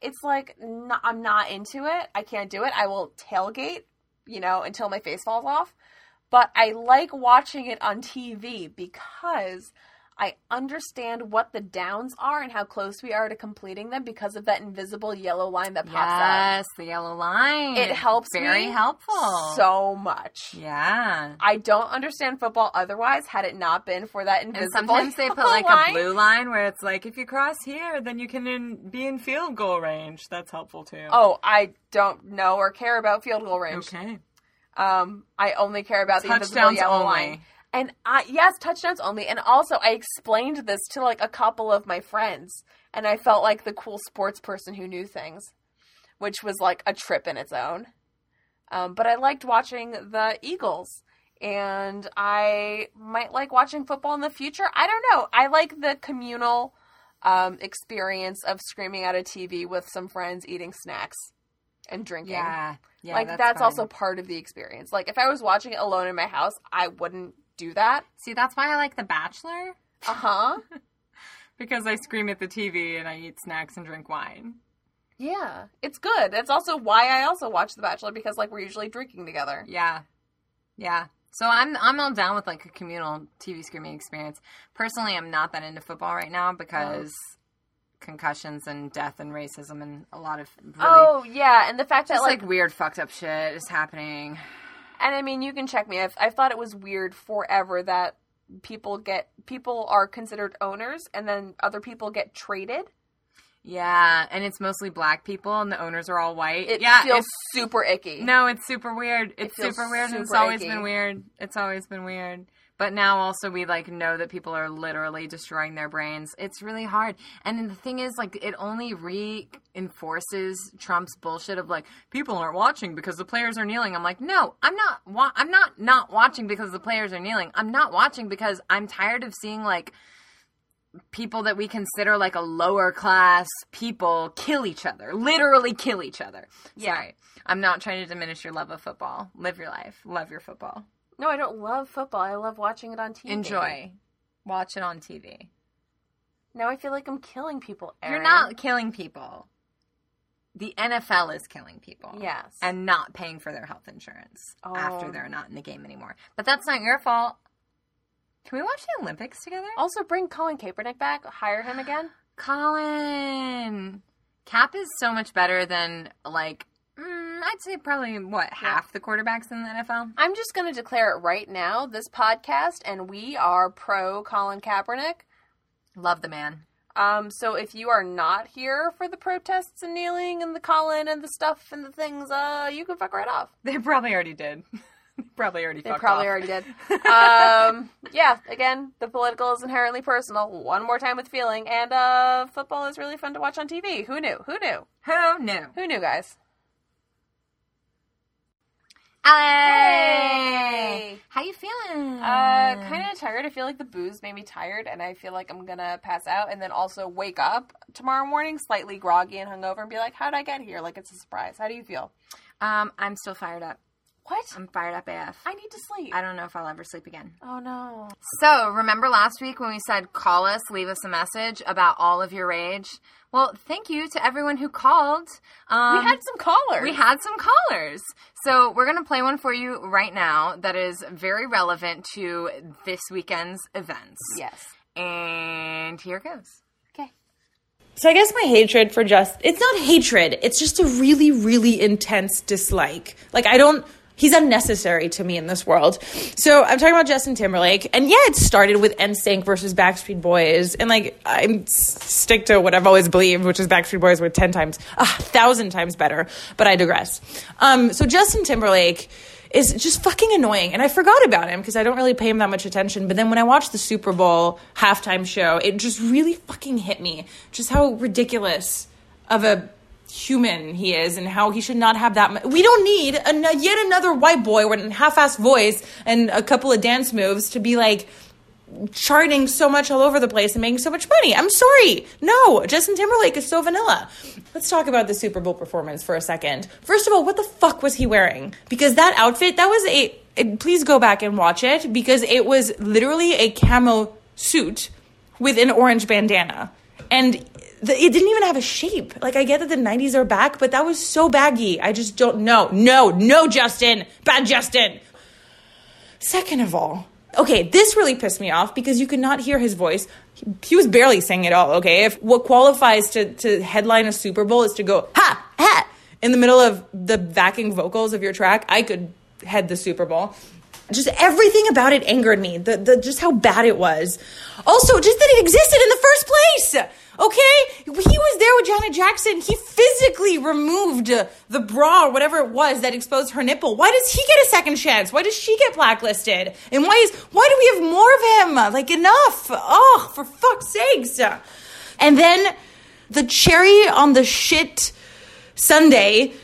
it's like I'm not into it. I can't do it. I will tailgate, you know, until my face falls off. But I like watching it on TV because I understand what the downs are and how close we are to completing them because of that invisible yellow line that pops up. Yes, the yellow line. It helps Very helpful. So much. yeah. I don't understand football otherwise had it not been for that invisible. And sometimes they put like line. a blue line where it's like if you cross here, then you can in, be in field goal range. That's helpful too. Oh, I don't know or care about field goal range. okay. Um, I only care about the invisible yellow only. line. And I yes, touchdowns only. And also, I explained this to like a couple of my friends, and I felt like the cool sports person who knew things, which was like a trip in its own. Um, but I liked watching the Eagles, and I might like watching football in the future. I don't know. I like the communal um, experience of screaming at a TV with some friends, eating snacks and drinking Yeah. Yeah. like that's, fine. also part of the experience. Like if I was watching it alone in my house, I wouldn't do that. See, that's why I like The Bachelor Uh huh. because I scream at the TV and I eat snacks and drink wine. yeah, it's good. That's also why I also watch The Bachelor because like we're usually drinking together. Yeah. Yeah. So I'm I'm all down with like a communal TV screaming experience. Personally, I'm not that into football right now because concussions and death and racism and a lot of really Oh yeah, and the fact that like, like, weird fucked up shit is happening. And I mean you can check me. I've I've thought it was weird forever that people get people are considered owners and then other people get traded. Yeah, and it's mostly black people, and the owners are all white. It yeah, feels super icky. no, it's super weird. It's feels super weird, and it's always icky. been weird. It's always been weird. But now also we like know that people are literally destroying their brains. It's really hard. And then the thing is like it only reinforces Trump's bullshit of like people aren't watching because the players are kneeling. I'm like, "No, I'm not wa- I'm not not watching because the players are kneeling. I'm not watching because I'm tired of seeing like people that we consider like a lower class people kill each other, literally kill each other. Sorry. I'm not trying to diminish your love of football. Live your life. Love your football. No, I don't love football. I love watching it on TV. Enjoy. Watch it on TV. Now I feel like I'm killing people. You're not killing people. The NFL is killing people. Yes. And not paying for their health insurance after Oh. they're not in the game anymore. But that's not your fault. Can we watch the Olympics together? Also, bring Colin Kaepernick back. Hire him again. Colin. Cap is so much better than like I'd say probably what half the quarterbacks in the NFL. I'm just going to declare it right now. This podcast, and we are pro Colin Kaepernick. Love the man. Um, so if you are not here for the protests and kneeling and the Colin and the stuff and the things, uh, you can fuck right off. They probably already did. probably already. They probably off. already did. um, yeah, again, the political is inherently personal. One more time with feeling, and uh, football is really fun to watch on TV. Who knew? Who knew? Who knew? Who knew, guys? Hey, how you feeling? Uh, kind of tired. I feel like the booze made me tired, and I feel like I'm gonna pass out, and then also wake up tomorrow morning slightly groggy and hungover, and be like, "How did I get here?" Like it's a surprise. How do you feel? Um, I'm still fired up. What? I'm fired up AF. I need to sleep. I don't know if I'll ever sleep again. oh no. So, remember last week when we said call us, leave us a message about all of your rage? Well, thank you to everyone who called. Um, We had some callers. we had some callers. So, we're going to play one for you right now that is very relevant to this weekend's events. yes. And here goes. Okay. So I guess my hatred for just it's not hatred, it's just a really really intense dislike. Like I don't he's unnecessary to me in this world. So I'm talking about Justin Timberlake and yeah, it started with NSYNC versus Backstreet Boys and like I stick to what I've always believed, which is Backstreet Boys were 10 times a thousand times better, but I digress. Um so Justin Timberlake is just fucking annoying. And I forgot about him because I don't really pay him that much attention. But then when I watched the Super Bowl halftime show, it just really fucking hit me. Just how ridiculous of a human he is and how he should not have that. We don't need an- yet another white boy with a half-assed voice and a couple of dance moves to be like charting so much all over the place and making so much money. I'm sorry. No, Justin Timberlake is so vanilla. Let's talk about the Super Bowl performance for a second. First of all, what the fuck was he wearing? Because that outfit, that was a it, please go back and watch it because it was literally a camo suit with an orange bandana. And the, it didn't even have a shape. Like I get that the 90s are back, but that was so baggy. I just don't know. No, no Justin. Bad Justin. Second of all, okay, this really pissed me off because you could not hear his voice. He, he was barely singing at all, okay? If what qualifies to, to headline a Super Bowl is to go, ha, ha, in the middle of the backing vocals of your track, I could head the Super Bowl. Just everything about it angered me. The, the just how bad it was. Also, just that it existed in the first place. Okay, he was there with Janet Jackson. He physically removed the bra or whatever it was that exposed her nipple. Why does he get a second chance? Why does she get blacklisted? And why is why do we have more of him? Like enough. Oh, for fuck's sakes. And then the cherry on the shit Sunday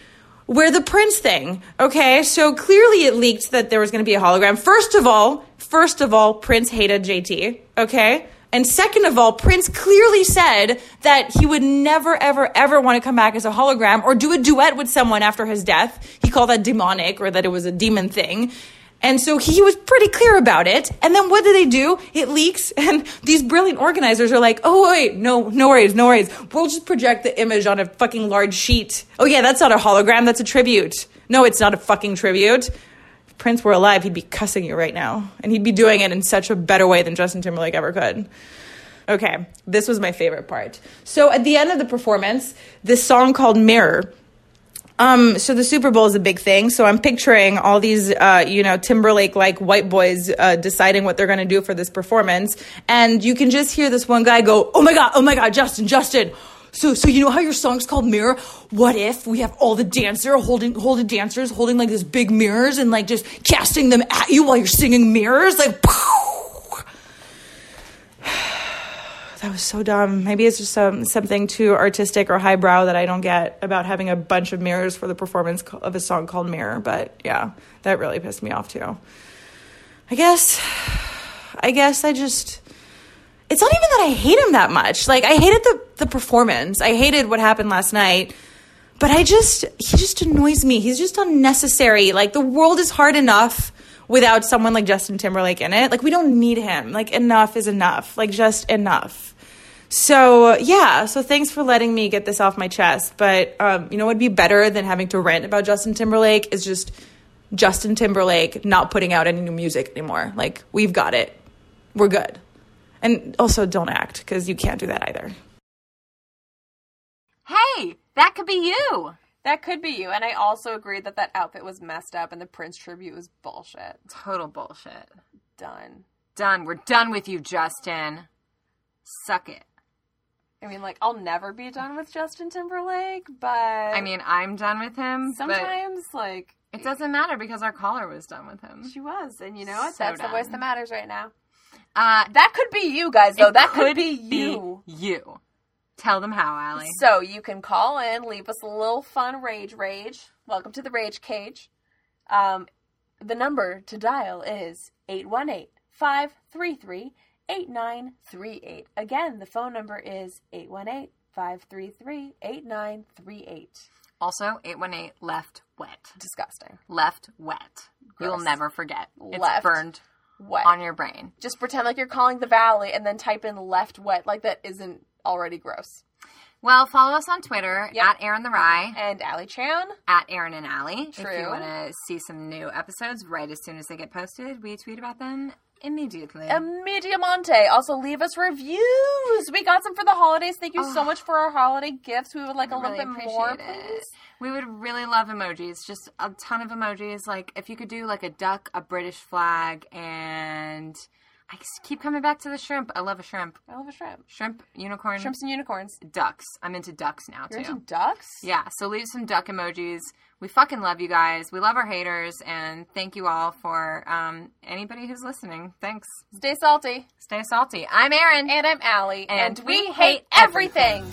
where the Prince thing. Okay, so clearly it leaked that there was going to be a hologram. First of all, first of all, Prince hated JT. Okay. And second of all, Prince clearly said that he would never, ever, ever want to come back as a hologram or do a duet with someone after his death. He called that demonic or that it was a demon thing. And so he was pretty clear about it. And then what do they do? It leaks, and these brilliant organizers are like, oh, wait, no, no worries, no worries. We'll just project the image on a fucking large sheet. Oh, yeah, that's not a hologram, that's a tribute. No, it's not a fucking tribute. If Prince were alive, he'd be cussing you right now. And he'd be doing it in such a better way than Justin Timberlake ever could. Okay, this was my favorite part. So at the end of the performance, this song called Mirror um, so the Super Bowl is a big thing. So I'm picturing all these, uh, you know, Timberlake like white boys uh, deciding what they're going to do for this performance, and you can just hear this one guy go, "Oh my god, oh my god, Justin, Justin." so so you know how your song's called Mirror? What if we have all the dancer holding holding dancers holding like this big mirrors and like just casting them at you while you're singing mirrors? Like that was so dumb. Maybe it's just something too artistic or highbrow that I don't get about having a bunch of mirrors for the performance of a song called Mirror. But yeah, that really pissed me off too. I guess, I guess I just. It's not even that I hate him that much. Like I hated the the performance. I hated what happened last night. But I just he just annoys me. He's just unnecessary. Like the world is hard enough without someone like Justin Timberlake in it. Like we don't need him. Like enough is enough. Like just enough. So yeah, so thanks for letting me get this off my chest. But um, you know what'd be better than having to rant about Justin Timberlake is just Justin Timberlake not putting out any new music anymore. Like we've got it. We're good. And also don't act because you can't do that either. Hey, that could be you. That could be you. And I also agree that that outfit was messed up and the Prince tribute was bullshit. Total bullshit. Done. Done. We're done with you, Justin. Suck it. I mean, like, I'll never be done with Justin Timberlake, but. I mean, I'm done with him. sometimes, like, it doesn't matter because our caller was done with him. she was. And you know what? So That's the voice that matters right now. Uh, That could be you guys, though. that could be you. you. Tell them how, Allie. So you can call in, leave us a little fun rage rage. Welcome to the Rage Cage. Um, the number to dial is 818 533 8938. Again, the phone number is 818 533 8938. Also, 818 left wet. Disgusting. Left wet. You'll never forget. It's Left burned Wet. on your brain. Just pretend like you're calling the valley and then type in left wet. Like that isn't already gross. Well, follow us on Twitter Yep. at Aaron the Rye, And Allie Chan. at Aaron and Allie. If you want to see some new episodes right as soon as they get posted, we tweet about them immediately. Mediamonte. Also, leave us reviews. We got some for the holidays. Thank you so ah. much for our holiday gifts. We would like a little bit more, it. please. We would really love emojis. Just a ton of emojis. Like if you could do like a duck, a British flag, and I keep coming back to the shrimp. I love a shrimp. I love a shrimp. Shrimp, unicorn, Shrimps and unicorns. ducks. I'm into ducks now You're too. into ducks? Yeah, so leave some duck emojis. We fucking love you guys. We love our haters, and thank you all for um, anybody who's listening. Thanks. Stay salty. Stay salty. I'm Aaron. And I'm Allie. And we hate everything.